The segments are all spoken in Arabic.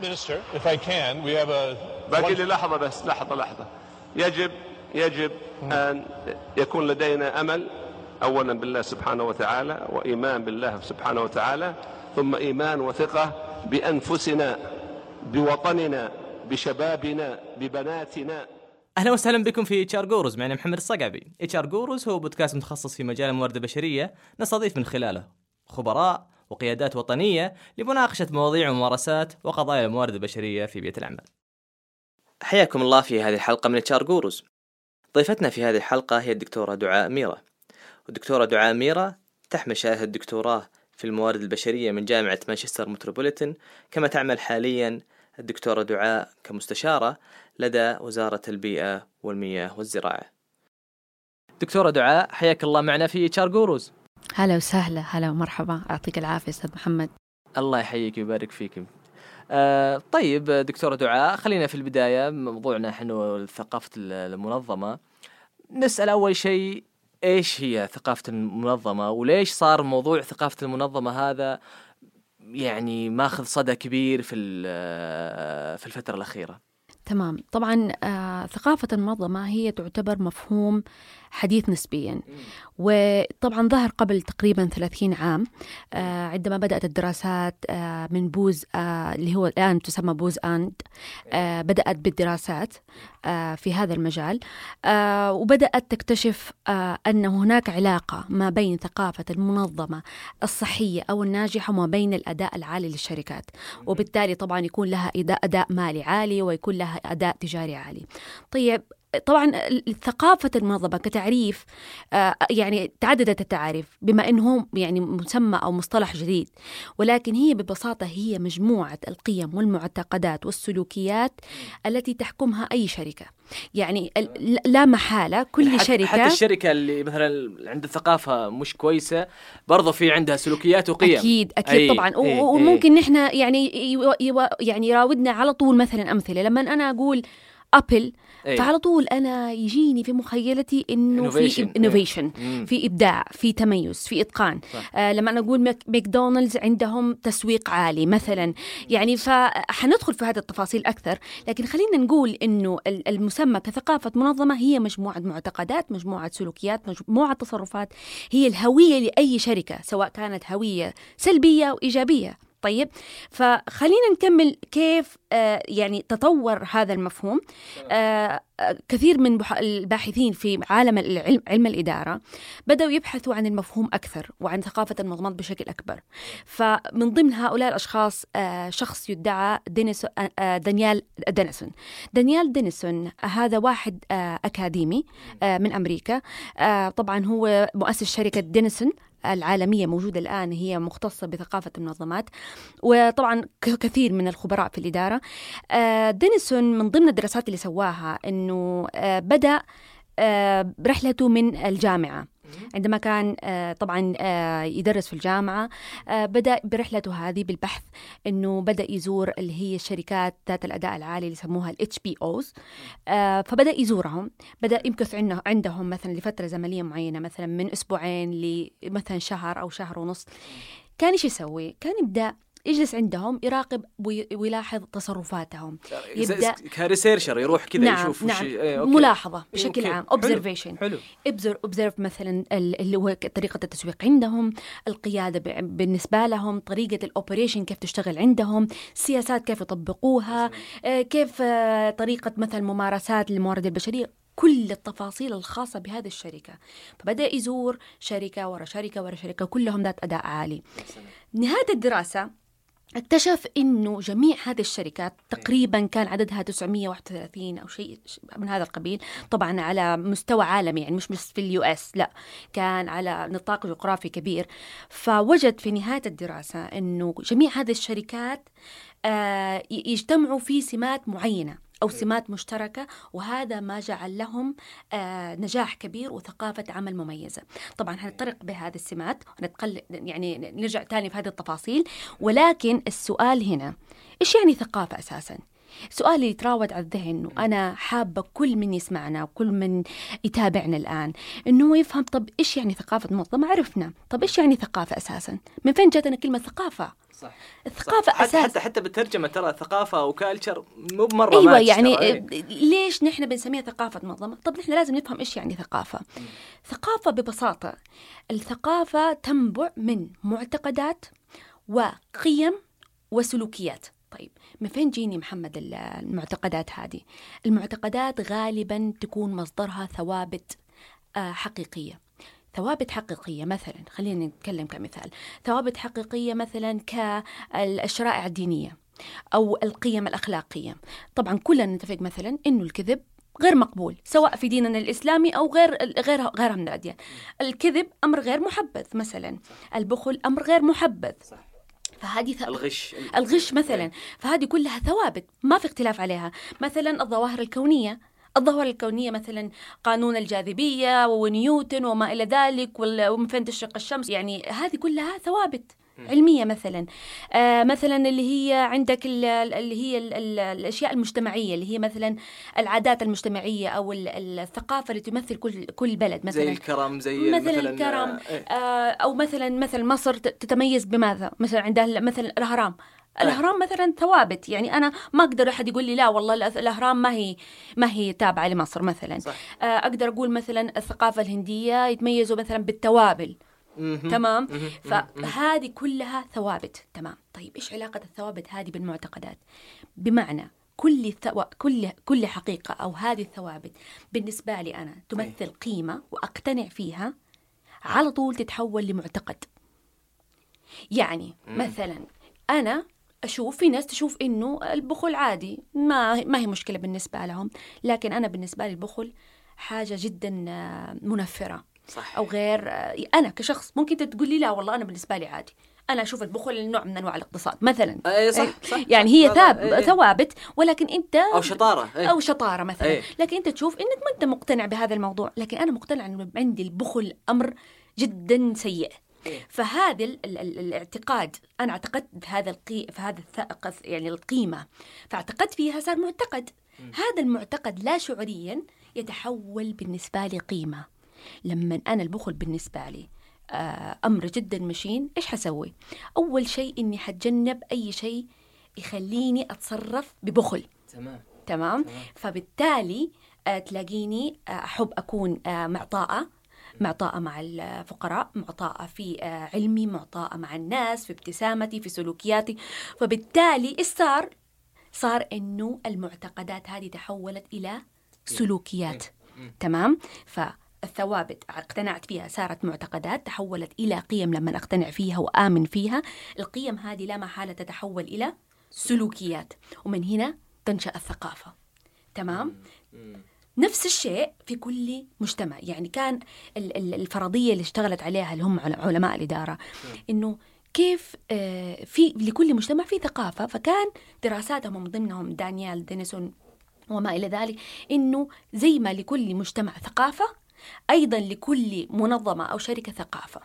Minister, if I can, we have a... باقي لي لحظة بس لحظة لحظة. يجب يجب أن يكون لدينا أمل أولا بالله سبحانه وتعالى وإيمان بالله سبحانه وتعالى ثم إيمان وثقة بأنفسنا بوطننا بشبابنا ببناتنا. أهلا وسهلا بكم في HR Gurus. معنا محمد الصقعبي. HR Gurus هو بودكاست متخصص في مجال الموارد البشرية نستضيف من خلاله خبراء وقيادات وطنية لمناقشة مواضيع وممارسات وقضايا الموارد البشرية في بيئة العمل حياكم الله في هذه الحلقة من HR Gurus ضيفتنا في هذه الحلقة هي الدكتورة دعاء ميرا والدكتوره دعاء ميرا تحمل شهاده الدكتوراه في الموارد البشرية من جامعة مانشستر متروبوليتن كما تعمل حاليا الدكتورة دعاء كمستشارة لدى وزارة البيئة والمياه والزراعة. دكتورة دعاء حياك الله معنا في اتش جوروز. هلا وسهلا هلا ومرحبا يعطيك العافية أستاذ محمد. الله يحييك ويبارك فيك. آه طيب دكتورة دعاء خلينا في البداية موضوعنا إحنا ثقافة المنظمة. نسأل أول شيء إيش هي ثقافة المنظمة وليش صار موضوع ثقافة المنظمة هذا يعني ماخذ صدى كبير في في الفترة الأخيرة تمام طبعا آه ثقافة المنظمة هي تعتبر مفهوم حديث نسبيا. وطبعا ظهر قبل تقريبا 30 عام آه عندما بدأت الدراسات آه من بوز آه اللي هو الآن تسمى بوز أند بدأت بالدراسات في هذا المجال وبدأت تكتشف أن هناك علاقة ما بين ثقافة المنظمة الصحية أو الناجحة وما بين الأداء العالي للشركات. وبالتالي طبعا يكون لها أداء مالي عالي ويكون لها أداء تجاري عالي. طيب طبعا ثقافة المنظمة كتعريف يعني تعددت التعاريف بما أنه يعني مسمى أو مصطلح جديد. ولكن هي ببساطة هي مجموعة القيم والمعتقدات والسلوكيات التي تحكمها أي شركة. يعني لا محالة كل حتى شركة حتى الشركة اللي مثلا عندها ثقافة مش كويسة برضو في عندها سلوكيات وقيم. أكيد أكيد أي طبعا. أي وممكن نحن يعني يعني يراودنا على طول مثلا أمثلة. لما أنا أقول Apple أيه. فعلى طول أنا يجيني في مخيلتي إنه في innovation أيه. في إبداع في تميز في إتقان. آه لما أنا أقول ماكدونالدز عندهم تسويق عالي مثلا. يعني فحندخل في هذه التفاصيل أكثر لكن خلينا نقول إنه المسمى كثقافة منظمة هي مجموعة معتقدات مجموعة سلوكيات مجموعة تصرفات هي الهوية لأي شركة سواء كانت هوية سلبية أو إيجابية. طيب. فخلينا نكمل كيف آه يعني تطور هذا المفهوم. آه كثير من الباحثين في عالم العلم علم الإدارة بدأوا يبحثوا عن المفهوم أكثر وعن ثقافة المنظمات بشكل أكبر. فمن ضمن هؤلاء الأشخاص آه شخص يدعى دينيس آه دانيال دينيسون. دانيال دينيسون هذا واحد آه أكاديمي آه من أمريكا. آه طبعا هو مؤسس شركة دينيسون. العالمية موجودة الآن هي مختصة بثقافة المنظمات وطبعا كثير من الخبراء في الإدارة. دينيسون من ضمن الدراسات اللي سواها أنه بدأ رحلته من الجامعة. عندما كان طبعا يدرس في الجامعة بدأ برحلته هذه بالبحث أنه بدأ يزور اللي هي الشركات ذات الأداء العالي اللي يسموها ال HPOs فبدأ يزورهم. بدأ يمكث عندهم مثلا لفترة زمنية معينة مثلا من أسبوعين لمثلا شهر أو شهر ونص. كان إيش يسوي؟ كان يبدأ يجلس عندهم يراقب ويلاحظ تصرفاتهم. يبدأ ك researcher يروح كذا نعم يشوف نعم. وش... إيه ملاحظة بشكل أوكي. عام. observation حلو. observe مثلا اللي هو طريقة التسويق عندهم القيادة بالنسبة لهم طريقة ال operation كيف تشتغل عندهم السياسات كيف يطبقوها آه، كيف آه، طريقة مثلا ممارسات الموارد البشرية. كل التفاصيل الخاصة بهذه الشركة. فبدأ يزور شركة ورا شركة ورا شركة كلهم ذات أداء عالي. نهاية الدراسة اكتشف إنه جميع هذه الشركات تقريبا كان عددها 931 أو شيء من هذا القبيل طبعا على مستوى عالمي يعني مش بس في ال US لا كان على نطاق جغرافي كبير. فوجد في نهاية الدراسة إنه جميع هذه الشركات آه، يجتمعوا في سمات معينة. أو سمات مشتركة وهذا ما جعل لهم آه، نجاح كبير وثقافة عمل مميزة. طبعا هنتطرق بهذه السمات ونتقل يعني نرجع تاني في هذه التفاصيل. ولكن السؤال هنا إيش يعني ثقافة أساساً؟ سؤالي يتراود على الذهن انه أنا حابة كل من يسمعنا وكل من يتابعنا الآن إنه هو يفهم طب إيش يعني ثقافة منظمه عرفنا طب إيش يعني ثقافة أساسا؟ من فين جاتنا كلمة ثقافة؟ صح. الثقافة صح. أساس. حتى حتى بالترجمة ترى ثقافة وكالتشر مو أيوه ماتش يعني. ليش نحن بنسميها ثقافة منظمه طب نحن لازم نفهم إيش يعني ثقافة. ثقافة ببساطة الثقافة تنبع من معتقدات وقيم وسلوكيات. طيب من فين جيني محمد ال- المعتقدات هذه؟ المعتقدات غالبا تكون مصدرها ثوابت آه، حقيقية. ثوابت حقيقية مثلا خلينا نتكلم كمثال. ثوابت حقيقية مثلا كالشرائع الدينية أو القيم الأخلاقية. طبعا كلنا نتفق مثلا أنه الكذب غير مقبول سواء في ديننا الإسلامي أو غير غير غيرها من الأديان. الكذب أمر غير محبذ مثلا. البخل أمر غير محبذ. صح. فهذه ث... الغش. الغش مثلا. فهذه كلها ثوابت ما في اختلاف عليها. مثلا الظواهر الكونية. الظواهر الكونية مثلا قانون الجاذبية ونيوتن وما إلى ذلك ومن فين تشرق الشمس. يعني هذه كلها ثوابت. علمية مثلا آه مثلا اللي هي عندك ال- ال- اللي هي ال- ال- الأشياء المجتمعية اللي هي مثلا العادات المجتمعية أو ال- الثقافة اللي تمثل كل كل بلد مثلا زي الكرم زي مثلا مثلا الكرم آه، إيه. آه، أو مثلا مثلا مصر تتميز بماذا؟ مثلا عندها مثلا الأهرام الأهرام مثلا ثوابت يعني أنا ما أقدر أحد يقول لي لا والله الأهرام ما هي ما هي تابعة لمصر مثلا صح. آه، أقدر أقول مثلا الثقافة الهندية يتميزوا مثلا بالتوابل. تمام. فهذه كلها ثوابت. تمام. طيب إيش علاقة الثوابت هذه بالمعتقدات؟ بمعنى كل ثو... كل كل حقيقة أو هذه الثوابت بالنسبة لي أنا تمثل قيمة وأقتنع فيها على طول تتحول لمعتقد. يعني مثلا أنا أشوف في ناس تشوف إنه البخل عادي ما ما هي مشكلة بالنسبة لهم لكن أنا بالنسبة لي البخل حاجة جدا آه، منفرة. صح أو غير أنا كشخص ممكن تقول لي لا والله أنا بالنسبة لي عادي أنا أشوف البخل نوع من أنواع الاقتصاد مثلا اي صح صح يعني. هي ثاب إيه، إيه. ثوابت ولكن أنت أو شطارة إيه. أو شطارة مثلا إيه. لكن أنت تشوف إنك ما أنت مقتنع بهذا الموضوع لكن أنا مقتنع إنه عندي البخل أمر جدا سيء إيه. فهذا ال ال ال الاعتقاد أنا اعتقدت بهذا القي في هذا يعني القيمة فاعتقدت فيها صار معتقد هذا المعتقد لا شعوريا يتحول بالنسبة لي قيمة لما أنا البخل بالنسبة لي. آه، أمر جدا مشين. إيش حسوي؟ أول شيء إني حتجنب أي شيء يخليني أتصرف ببخل. تمام. تمام؟ تمام. فبالتالي آه، تلاقيني آه، أحب أكون آه، معطاءة. معطاءة مع الفقراء. معطاءة في علمي. معطاءة مع الناس في ابتسامتي في سلوكياتي. فبالتالي إيش صار؟ صار إنه المعتقدات هذه تحولت إلى سلوكيات. تمام؟ فالثوابت اقتنعت فيها صارت معتقدات تحولت إلى قيم لما أقتنع فيها وآمن فيها. القيم هذه لا محالة تتحول إلى سلوكيات ومن هنا تنشأ الثقافة. تمام؟ نفس الشيء في كل مجتمع. يعني كان ال- ال- الفرضية اللي اشتغلت عليها اللي هم عل- علماء الإدارة إنه كيف آه، في لكل مجتمع في ثقافة. فكان دراساتهم من ضمنهم دانيال دينيسون وما إلى ذلك إنه زي ما لكل مجتمع ثقافة أيضا لكل منظمة أو شركة ثقافة.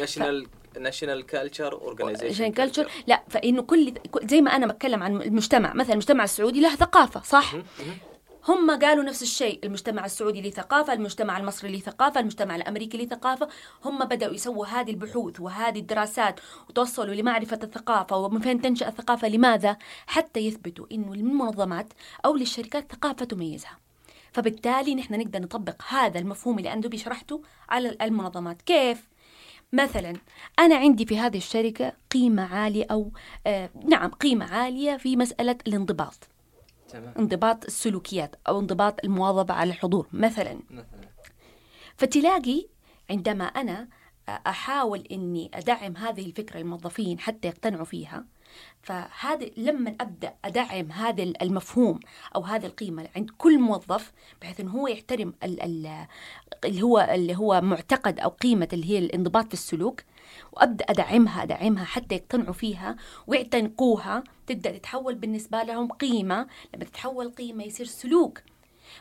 national national culture organization culture لا فإنه كل زي ما أنا بتكلم عن المجتمع مثلا المجتمع السعودي له ثقافة صح؟ هم قالوا نفس الشيء المجتمع السعودي له ثقافة المجتمع المصري له ثقافة المجتمع الأمريكي له ثقافة. هم بدأوا يسووا هذه البحوث وهذه الدراسات وتوصلوا لمعرفة الثقافة ومن فين تنشأ الثقافة لماذا؟ حتى يثبتوا أنه للمنظمات أو للشركات ثقافة تميزها. فبالتالي نحن نقدر نطبق هذا المفهوم اللي أنا دوبي شرحته على المنظمات. كيف؟ مثلا أنا عندي في هذه الشركة قيمة عالية أو آه نعم قيمة عالية في مسألة الانضباط. تمام. انضباط السلوكيات أو انضباط المواظبة على الحضور مثلا. مثلا. فتلاقي عندما أنا أحاول إني أدعم هذه الفكرة الموظفين حتى يقتنعوا فيها فهذا لما أبدأ أدعم هذا المفهوم أو هذه القيمة عند كل موظف بحيث إنه هو يحترم ال- ال- اللي هو اللي هو معتقد أو قيمة اللي هي الانضباط في السلوك وأبدأ أدعمها أدعمها حتى يقتنعوا فيها ويعتنقوها تبدأ تتحول بالنسبة لهم قيمة لما تتحول قيمة يصير سلوك.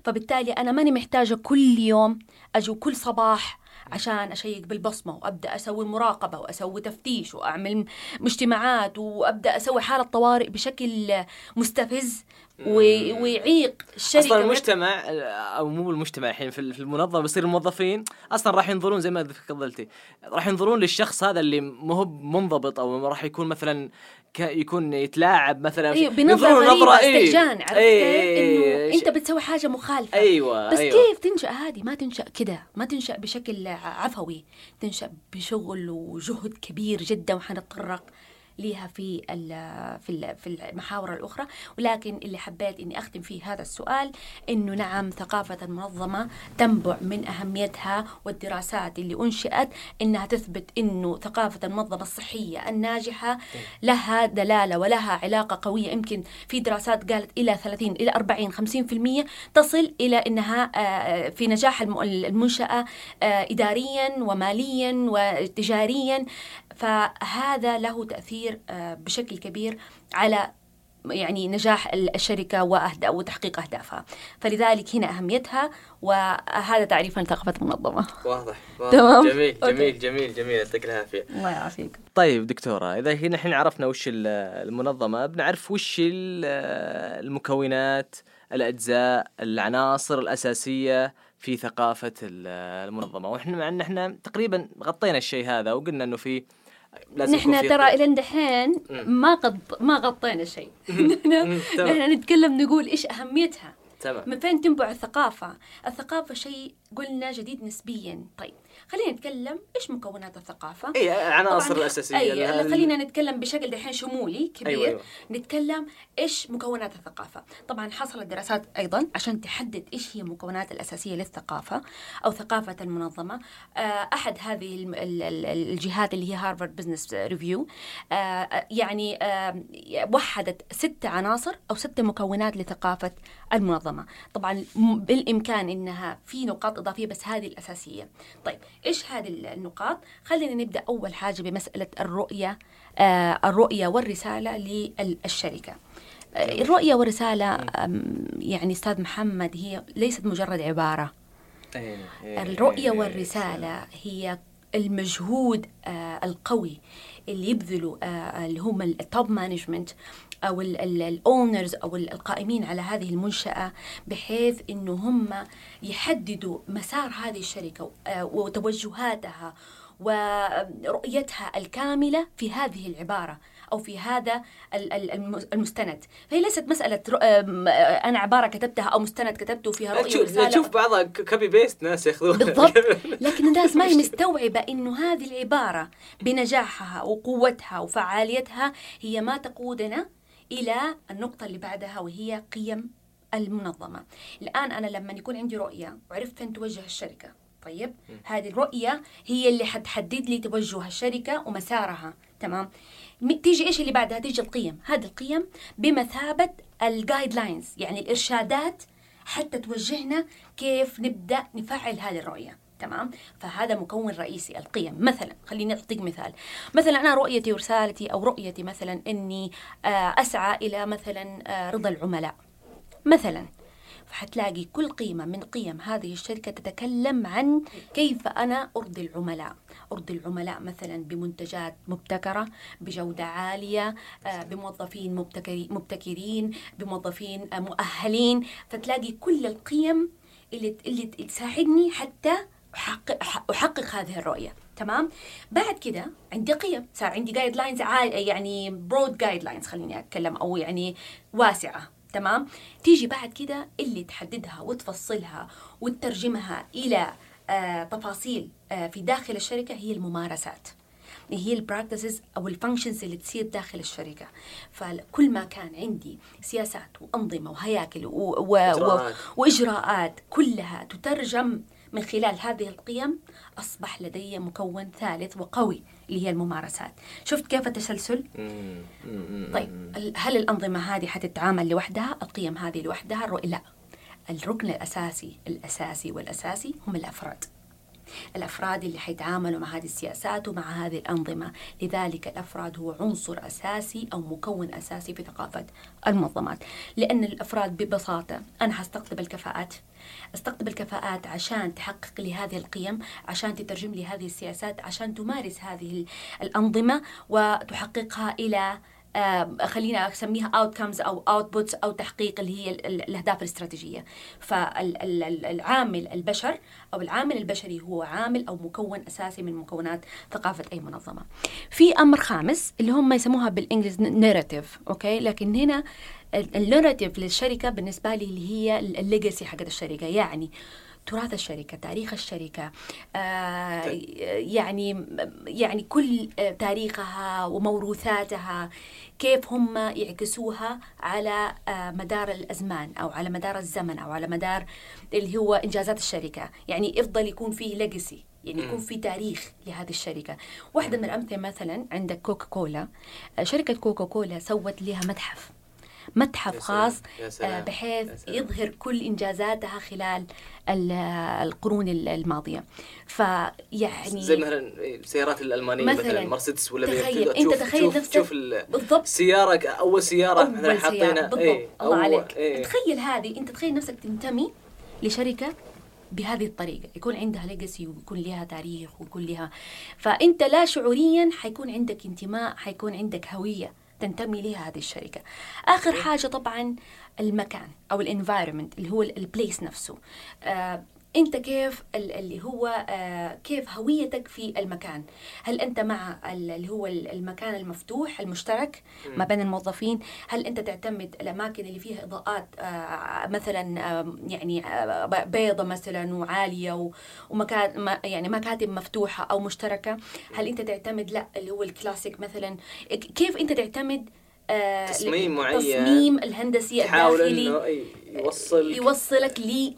فبالتالي أنا ماني محتاجة كل يوم أجي كل صباح عشان أشيك بالبصمة وأبدأ أسوي مراقبة وأسوي تفتيش وأعمل مجتمعات وأبدأ أسوي حالة طوارئ بشكل مستفز. ويعيق الشركة أصلا المجتمع أو مو المجتمع الحين في المنظمة بيصير الموظفين أصلا راح ينظرون زي ما تفضلتي راح ينظرون للشخص هذا اللي مو هو منضبط أو راح يكون مثلا يكون يتلاعب مثلا أيوة بنظرة غريبة إيه. استهجان عرفت أيه إنه أنت بتسوي حاجة مخالفة. أيوه بس أيوة. كيف تنشأ هذه؟ ما تنشأ كده ما تنشأ بشكل عفوي تنشأ بشغل وجهد كبير جدا وحنتطرق. لها في في في المحاور الأخرى. ولكن اللي حبيت إني أختم فيه هذا السؤال إنه نعم ثقافة المنظمه تنبع من أهميتها والدراسات اللي أنشئت إنها تثبت إنه ثقافة المنظمة الصحية الناجحة لها دلالة ولها علاقة قوية. يمكن في دراسات قالت إلى 30 إلى 40 50% تصل إلى إنها آه، في نجاح المنشأة آه، اداريا وماليا وتجاريا. فهذا له تأثير آه، بشكل كبير على يعني نجاح الشركة وتحقيق أهدافها. فلذلك هنا أهميتها وهذا تعريف عن ثقافة المنظمة. واضح, واضح. تمام؟ جميل جميل جميل جميل. يعطيك العافية. الله يعافيك. طيب دكتورة إذا هنا الحين عرفنا وش المنظمة بنعرف وش المكونات الأجزاء العناصر الأساسية في ثقافة المنظمة. وإحنا مع أن إحنا تقريبا غطينا الشيء هذا وقلنا أنه في نحن ترى إلى دحين ما قد ما غطينا شيء. نحن نتكلم نقول إيش أهميتها؟ تمام. من فين تنبع الثقافة؟ الثقافة شيء قلنا جديد نسبيا. طيب. خلينا نتكلم إيش مكونات الثقافة؟ إي العناصر الأساسية أي خلينا نتكلم بشكل دحين شمولي كبير. أيوة أيوة. نتكلم إيش مكونات الثقافة. طبعا حصلت دراسات أيضا عشان تحدد إيش هي المكونات الأساسية للثقافة أو ثقافة المنظمة. آه، أحد هذه الجهات اللي هي Harvard Business Review يعني آه، وحدت ست عناصر أو ست مكونات لثقافة المنظمة. طبعا بالإمكان إنها في نقاط إضافية بس هذه الأساسية. طيب إيش هذه النقاط؟ خلينا نبدأ أول حاجة بمسألة الرؤية آه الرؤية والرسالة للشركة. آه الرؤية والرسالة يعني أستاذ محمد هي ليست مجرد عبارة. إيه، إيه، الرؤية إيه، والرسالة هي المجهود آه القوي اللي يبذلوا آه اللي هم ال top management أو ال owners أو القائمين على هذه المنشأة بحيث إنه هم يحددوا مسار هذه الشركة آه، وتوجهاتها ورؤيتها الكاملة في هذه العبارة أو في هذا المستند. فهي ليست مسألة أنا عبارة كتبتها أو مستند كتبته فيها رؤية ورسالة. تشوف بعضها copy paste ناس ياخذوها. بالضبط. لكن الناس ما هي مستوعبة إنه هذه العبارة بنجاحها وقوتها وفعاليتها هي ما تقودنا إلى النقطة اللي بعدها وهي قيم المنظمة. الآن أنا لما يكون عندي رؤية وعرفت فين توجه الشركة طيب؟ هذه الرؤية هي اللي حتحدد لي توجه الشركة ومسارها تمام؟ تيجي إيش اللي بعدها؟ تيجي القيم. هذه القيم بمثابة الجايد لاينز يعني الإرشادات حتى توجهنا كيف نبدأ نفعل هذه الرؤية. تمام؟ فهذا مكون رئيسي القيم. مثلا خليني أعطيك مثال. مثلا أنا رؤيتي ورسالتي أو رؤيتي مثلا إني آه، أسعى إلى مثلا آه، رضا العملاء. مثلا فحتلاقي كل قيمة من قيم هذه الشركة تتكلم عن كيف أنا أرضي العملاء. أرضي العملاء مثلا بمنتجات مبتكرة بجودة عالية آه، بموظفين مبتكرين بموظفين مؤهلين. فتلاقي كل القيم اللي, اللي تساعدني حتى أحقق, أحقق هذه الرؤية. تمام؟ بعد كده عندي قيم. صار عندي guidelines يعني broad guidelines خليني أتكلم أو يعني واسعة. تمام؟ تيجي بعد كده اللي تحددها وتفصلها وتترجمها إلى آه تفاصيل آه في داخل الشركة هي الممارسات. هي ال practices أو ال functions اللي تصير داخل الشركة. فكل ما كان عندي سياسات وأنظمة وهياكل و... و... و... وإجراءات كلها تترجم من خلال هذه القيم أصبح لدي مكون ثالث وقوي اللي هي الممارسات شفت كيف التسلسل؟ طيب هل الأنظمة هذه حتتعامل لوحدها؟ القيم هذه لوحدها؟ لا الركن الأساسي الأساسي والأساسي هم الأفراد الأفراد اللي حيتعاملوا مع هذه السياسات ومع هذه الأنظمة. لذلك الأفراد هو عنصر أساسي أو مكون أساسي في ثقافة المنظمات. لأن الأفراد ببساطة أنا حستقطب الكفاءات. أستقطب الكفاءات عشان تحقق لي هذه القيم عشان تترجم لي هذه السياسات عشان تمارس هذه الأنظمة وتحققها إلى خلينا أسميها outcomes أو outputs أو تحقيق اللي هي الأهداف الاستراتيجية. فالعامل البشر أو العامل البشري هو عامل أو مكون أساسي من مكونات ثقافة أي منظمة. في أمر خامس اللي هم يسموها بالإنجليزي narrative okay؟ لكن هنا ال narrative للشركة بالنسبة لي اللي هي ال legacy حقت الشركة. يعني تراث الشركة تاريخ الشركة آه يعني يعني كل تاريخها وموروثاتها كيف هم يعكسوها على آه مدار الأزمان أو على مدار الزمن أو على مدار اللي هو إنجازات الشركة. يعني يفضل يكون فيه ليجسي يعني يكون في تاريخ لهذه الشركة. واحدة من الأمثلة مثلا عندك كوكا كولا شركة كوكا كولا سوت لها متحف. متحف خاص آه، بحيث يظهر كل إنجازاتها خلال القرون الماضية. فيعني زي مثلا السيارات الألمانية مثلا, مثلا. مرسيدس ولا تخيل أنت تخيل نفسك تشوف بالضبط. سياره أول سيارة أول حاطينها بالضبط. إيه الله عليك. إيه. تخيل هذه أنت تخيل نفسك تنتمي لشركة بهذه الطريقة. يكون عندها ليجاسي ويكون لها تاريخ ويكون لها فأنت لا شعوريا حيكون عندك انتماء حيكون عندك هوية. تنتمي لها هذه الشركة. آخر حاجة طبعا المكان أو ال environment اللي هو ال place نفسه. آه أنت كيف اللي هو آه كيف هويتك في المكان؟ هل أنت مع اللي هو المكان المفتوح المشترك ما بين الموظفين؟ هل أنت تعتمد الأماكن اللي فيها إضاءات آه مثلا آه يعني بيضة مثلا وعالية ومكان يعني مكاتب مفتوحة أو مشتركة؟ هل أنت تعتمد؟ لا اللي هو الكلاسيك مثلا. كيف أنت تعتمد تصميم معين تصميم الهندسي الداخلي يوصل يوصلك ل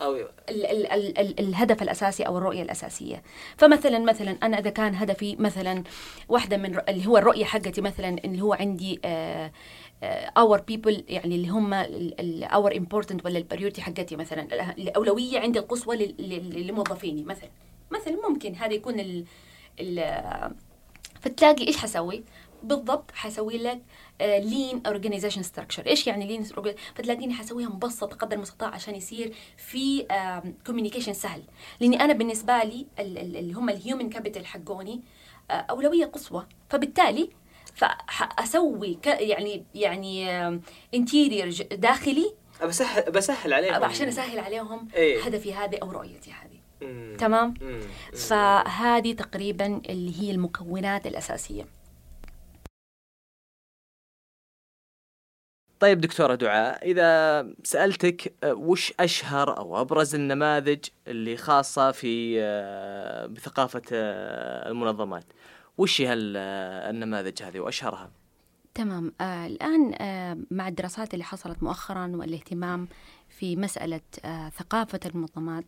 ال ال ال ال الهدف الأساسي أو الرؤية الأساسية. فمثلا مثلا أنا إذا كان هدفي مثلا واحدة من اللي هو الرؤية حقتي مثلا اللي هو عندي our uh, people يعني اللي هم our important ولا ال priority حقتي مثلا. الأولوية عندي القصوى لموظفيني مثلا. مثلا ممكن هذا يكون ال ال فتلاقي إيش حسوي؟ بالضبط حسوي لك lean organization structure إيش يعني lean فتلاقيني حسويها مبسطه قدر المستطاع عشان يصير في communication سهل. لأني أنا بالنسبة لي اللي هم ال human capital حقوني آه، أولوية قصوى. فبالتالي فاسوي يعني يعني interior داخلي. بسهل بسهل عليهم. عشان أسهل عليهم إيه؟ هدفي هذا أو رؤيتي هذه. تمام؟ فهذه تقريبا اللي هي المكونات الأساسية. طيب دكتورة دعاء إذا سألتك آه، وش أشهر أو أبرز النماذج اللي خاصة في آه، بثقافة آه، المنظمات وش هي النماذج هذه وأشهرها؟ تمام آه الآن آه مع الدراسات اللي حصلت مؤخرا والاهتمام في مسألة آه ثقافة المنظمات.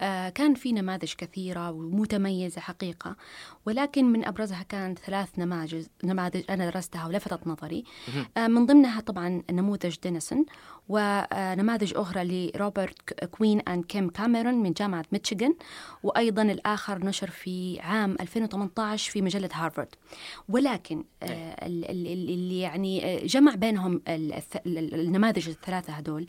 آه كان في نماذج كثيرة ومتميزة حقيقة ولكن من أبرزها كانت ثلاث نماذج نماذج أنا درستها ولفتت نظري. آه من ضمنها طبعا نموذج دينيسون ونماذج أخرى لروبرت كوين and كيم كاميرون من جامعة ميتشيغان وأيضا الآخر نشر في عام 2018 في مجلة هارفارد. ولكن آه اللي يعني جمع بينهم النماذج الثلاثة هدول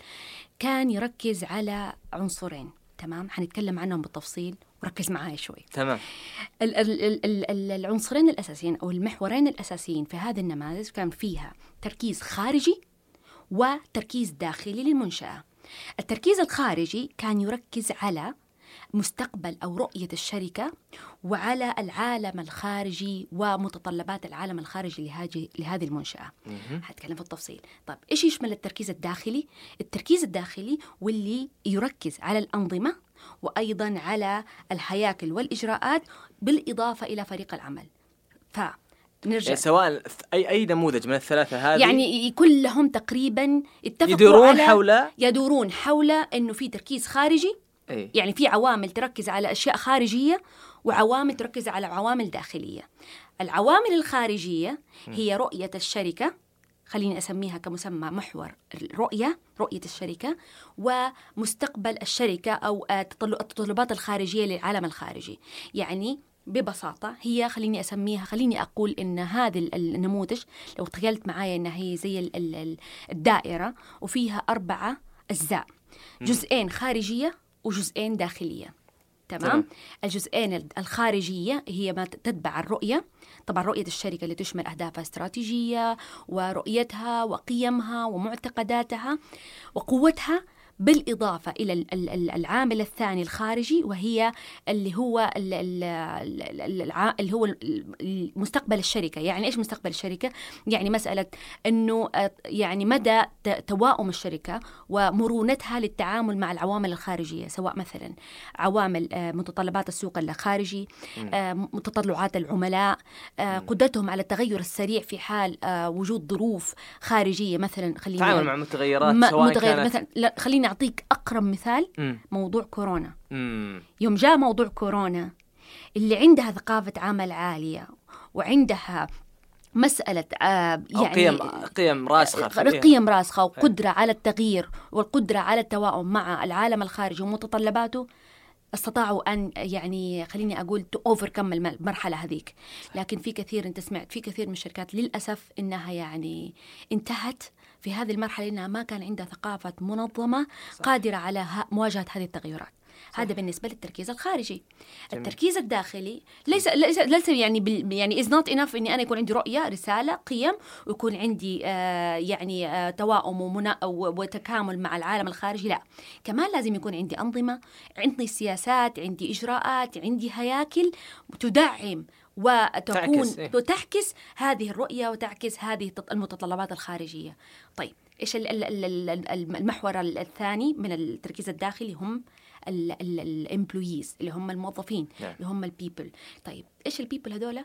كان يركز على عنصرين تمام؟ حنتكلم عنهم بالتفصيل وركز معاي شوي. تمام. ال ال ال ال العنصرين الأساسيين أو المحورين الأساسيين في هذه النماذج كان فيها تركيز خارجي وتركيز داخلي للمنشأة. التركيز الخارجي كان يركز على مستقبل أو رؤية الشركة وعلى العالم الخارجي ومتطلبات العالم الخارجي لهذه لهذه المنشأة. هتكلم في التفصيل. طيب إيش يشمل التركيز الداخلي؟ التركيز الداخلي واللي يركز على الأنظمة وأيضا على الهياكل والإجراءات بالإضافة إلى فريق العمل. ف نرجع. يعني سواء اي أي نموذج من الثلاثة هذه يعني كلهم تقريبا اتفقوا يدورون على حول يدورون حول إنه في تركيز خارجي أي. يعني في عوامل تركز على أشياء خارجية وعوامل تركز على عوامل داخلية. العوامل الخارجية هي رؤية الشركة خليني أسميها كمسمى محور الرؤيه رؤية الشركة ومستقبل الشركة أو التطلبات الخارجية للعالم الخارجي. يعني ببساطة هي خليني أسميها خليني أقول إن هذه النموذج لو تخيلت معايا إنها هي زي الدائرة وفيها أربعة أجزاء. جزئين خارجية وجزئين داخلية. تمام؟ الجزئين الخارجية هي ما تتبع الرؤية. طبعا رؤية الشركة اللي تشمل أهدافها الاستراتيجيه ورؤيتها وقيمها ومعتقداتها وقوتها بالإضافة إلى العامل الثاني الخارجي وهي اللي هو اللي هو مستقبل الشركة. يعني إيش مستقبل الشركة؟ يعني مسألة أنه يعني مدى توائم الشركة ومرونتها للتعامل مع العوامل الخارجية سواء مثلا عوامل آه، متطلبات السوق الخارجي آه، متطلعات العملاء آه، قدرتهم على التغير السريع في حال وجود ظروف خارجية مثلا خلينا تعامل مع متغيرات سواء متغير كانت مثلا لا خلينا خليني أعطيك أقرب مثال م. موضوع كورونا. م. يوم جاء موضوع كورونا اللي عندها ثقافة عمل عالية وعندها مسألة آه يعني قيم قيم راسخة قيم راسخة وقدرة على التغيير والقدرة على التواؤم مع العالم الخارجي ومتطلباته استطاعوا أن يعني خليني أقول to overcome المرحلة هذيك. لكن في كثير أنت سمعت في كثير من الشركات للأسف إنها يعني انتهت في هذه المرحلة لانها ما كان عندها ثقافة منظمة صح. قادرة على مواجهة هذه التغيرات صح. هذا بالنسبة للتركيز الخارجي جميل. التركيز الداخلي ليس ليس, ليس يعني بال يعني is not enough إني أنا يكون عندي رؤية رسالة قيم ويكون عندي آه يعني آه تواؤم ومنا وتكامل مع العالم الخارجي لا كمان لازم يكون عندي أنظمة عندي سياسات عندي إجراءات عندي هياكل تدعم وتكون تعكس, إيه؟ تعكس هذه الرؤية وتعكس هذه المتطلبات الخارجية طيب إيش المحور الثاني من التركيز الداخلي هم ال employees اللي هم الموظفين. نعم. اللي هم ال people طيب إيش ال people هذول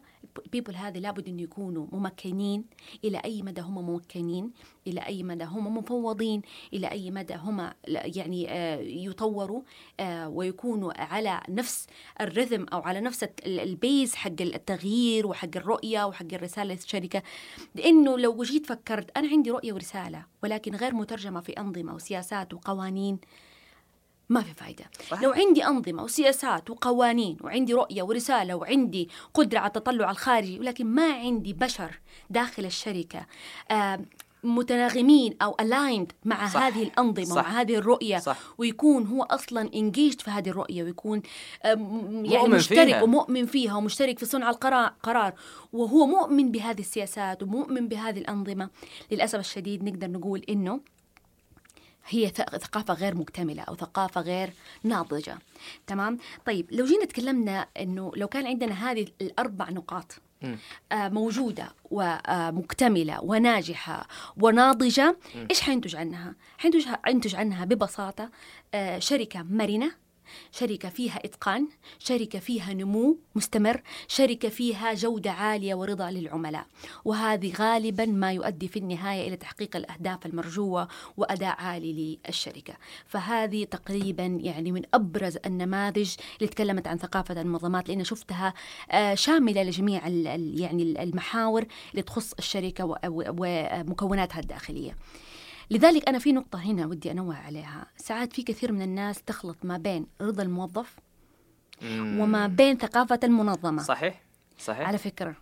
ال people هذه لابد أن يكونوا ممكنين إلى أي مدى هم ممكنين إلى أي مدى هم مفوضين إلى أي مدى هم يعني آه، يطوروا آه، ويكونوا على نفس ال rhythm أو على نفس ال pace حق التغيير وحق الرؤية وحق الرسالة للشركه لأنه لو جيت فكرت أنا عندي رؤية ورسالة ولكن غير مترجمة في أنظمة وسياسات وقوانين ما في فايدة صح. لو عندي أنظمة وسياسات وقوانين وعندي رؤية ورسالة وعندي قدرة على التطلع الخارجي ولكن ما عندي بشر داخل الشركة آه متناغمين أو الايند مع صح. هذه الأنظمة صح. مع هذه الرؤية صح. ويكون هو أصلا انجيجد في هذه الرؤية ويكون يعني مشترك فيها. ومؤمن فيها ومشترك في صنع القرار وهو مؤمن بهذه السياسات ومؤمن بهذه الأنظمة للأسف الشديد نقدر نقول إنه هي ثقافة غير مكتملة أو ثقافة غير ناضجة. تمام؟ طيب لو جينا تكلمنا أنه لو كان عندنا هذه الأربع نقاط آه موجودة ومكتملة وناجحة وناضجة إيش حينتج عنها؟ حينتج عنها ببساطة آه شركة مرنة شركة فيها إتقان شركة فيها نمو مستمر شركة فيها جودة عالية ورضا للعملاء. وهذه غالبا ما يؤدي في النهاية إلى تحقيق الأهداف المرجوة وأداء عالي للشركة. فهذه تقريبا يعني من أبرز النماذج اللي تكلمت عن ثقافة المنظمات لأن شفتها آه، شاملة لجميع يعني المحاور اللي تخص الشركة ومكوناتها الداخلية. لذلك أنا في نقطة هنا ودي أنوه عليها. ساعات في كثير من الناس تخلط ما بين رضا الموظف وما بين ثقافة المنظمة. صحيح صحيح. على فكرة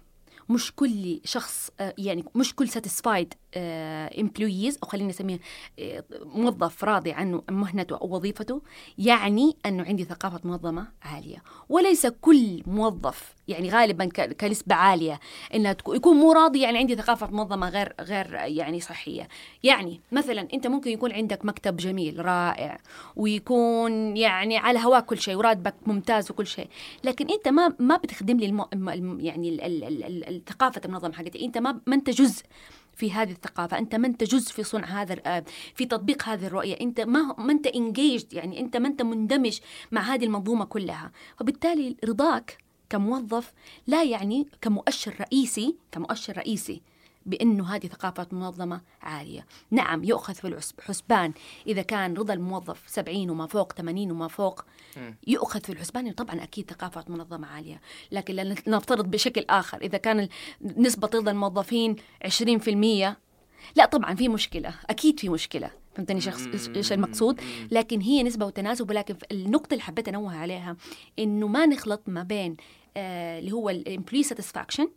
مش كل شخص آه، يعني مش كل satisfied employees آه، أو خلينا نسميه آه، موظف راضي عنه مهنته أو وظيفته يعني أنه عندي ثقافة منظمة عالية. وليس كل موظف يعني غالبا كنسبة عالية انها يكون مو راضي يعني عندي ثقافة منظمة غير غير يعني صحية. يعني مثلا أنت ممكن يكون عندك مكتب جميل رائع ويكون يعني على هواك كل شيء وراتبك ممتاز وكل شيء. لكن أنت ما ما بتخدم لي الم... يعني الثقافه المنظمة حقتي. أنت ما ما أنت جزء في هذه الثقافة. أنت ما أنت جزء في صنع هذا في تطبيق هذه الرؤية. أنت ما ما أنت انجيجد يعني أنت ما أنت مندمج مع هذه المنظومة كلها. فبالتالي رضاك كموظف لا يعني كمؤشر رئيسي كمؤشر رئيسي. بأنه هذه ثقافة منظمة عالية. نعم يؤخذ في الحسبان إذا كان رضا الموظف 70 وما فوق 80 وما فوق يؤخذ في الحسبان. طبعا أكيد ثقافة منظمة عالية. لكن نفترض بشكل آخر. إذا كان نسبة رضا الموظفين 20% لا طبعا في مشكلة. أكيد في مشكلة. فهمتني شخص إيش المقصود؟ لكن هي نسبة وتناسب. ولكن النقطة اللي حبيت أنوه عليها إنه ما نخلط ما بين آه اللي هو ال employee satisfaction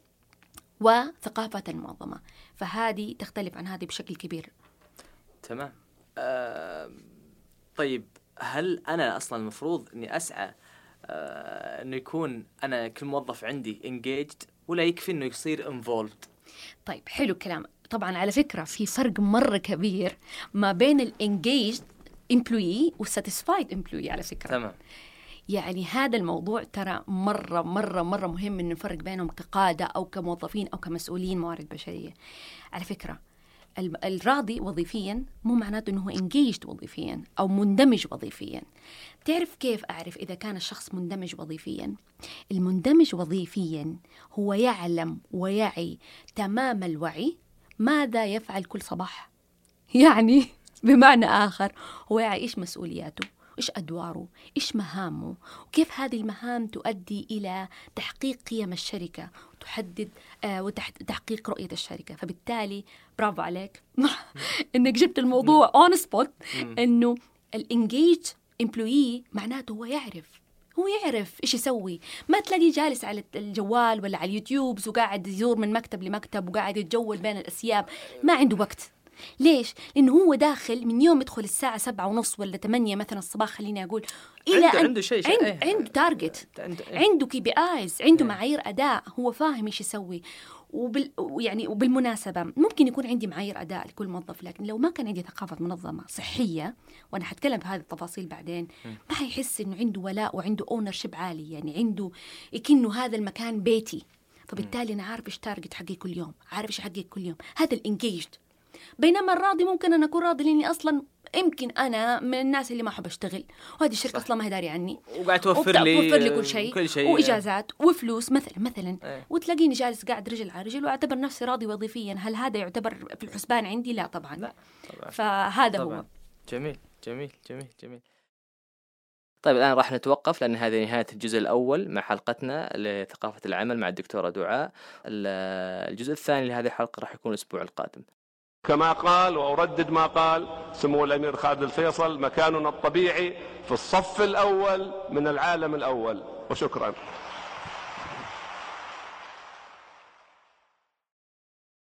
وثقافة المنظمة. فهذه تختلف عن هذه بشكل كبير. تمام. آه طيب هل أنا أصلا المفروض أني أسعى آه إنه يكون أنا كل موظف عندي engaged ولا يكفي إنه يصير involved طيب حلو الكلام طبعا على فكرة في فرق مرة كبير ما بين ال engaged employee وال satisfied employee على فكرة. تمام. يعني هذا الموضوع ترى مرة مرة مرة مهم إنه نفرق بينهم كقادة أو كموظفين أو كمسؤولين موارد بشرية. على فكرة الراضي وظيفيا مو معناته إنه هو انجيجد وظيفيا أو مندمج وظيفيا. تعرف كيف أعرف إذا كان الشخص مندمج وظيفيا؟ المندمج وظيفيا هو يعلم ويعي تمام الوعي ماذا يفعل كل صباح. يعني بمعنى آخر هو يعي إيش مسؤولياته؟ إيش أدواره؟ إيش مهامه؟ وكيف هذه المهام تؤدي إلى تحقيق قيم الشركة وتحدد آه وتحقيق رؤية الشركة؟ فبالتالي برافو عليك. إنك جبت الموضوع on spot إنه ال engaged employee معناته هو يعرف. هو يعرف إيش يسوي. ما تلاقيه جالس على الجوال ولا على اليوتيوب وقاعد يزور من مكتب لمكتب وقاعد يتجول بين الأسياب. ما عنده وقت. ليش؟ لأنه هو داخل من يوم يدخل الساعة سبعة ونص ولا ثمانية مثلا الصباح خليني أقول إلى عنده, عنده شيء عنده, عنده, عنده target عنده KPIs عنده معايير أداء. هو فاهم إيش يسوي. وبال يعني وبالمناسبة ممكن يكون عندي معايير أداء لكل موظف لكن لو ما كان عندي ثقافة منظمة صحية وأنا حتكلم في هذه التفاصيل بعدين ما حيحس إنه عنده ولاء وعنده ownership عالي. يعني عنده كأنه هذا المكان بيتي. فبالتالي أنا عارف إيش target حقي كل يوم عارف إيش حقي كل يوم. هذا ال engaged بينما الراضي ممكن أنا أكون راضي لأني أصلا يمكن أنا من الناس اللي ما أحب أشتغل. وهذه الشركة أصلا ما هي داري عني. وقاعد توفر لي توفر لي كل شيء. كل شيء. وإجازات وفلوس مثلا مثلا. إيه. وتلاقيني جالس قاعد رجل على رجل وأعتبر نفسي راضي وظيفيا. هل هذا يعتبر في الحسبان عندي؟ لا طبعا. لا طبعا. فهذا طبعا. هو جميل جميل جميل جميل. طيب الآن راح نتوقف لأن هذه نهاية الجزء الأول مع حلقتنا لثقافة العمل مع الدكتورة دعاء. الجزء الثاني لهذه الحلقة راح يكون الأسبوع القادم. كما قال وأردد ما قال سمو الأمير خالد الفيصل مكاننا الطبيعي في الصف الأول من العالم الأول. وشكرا.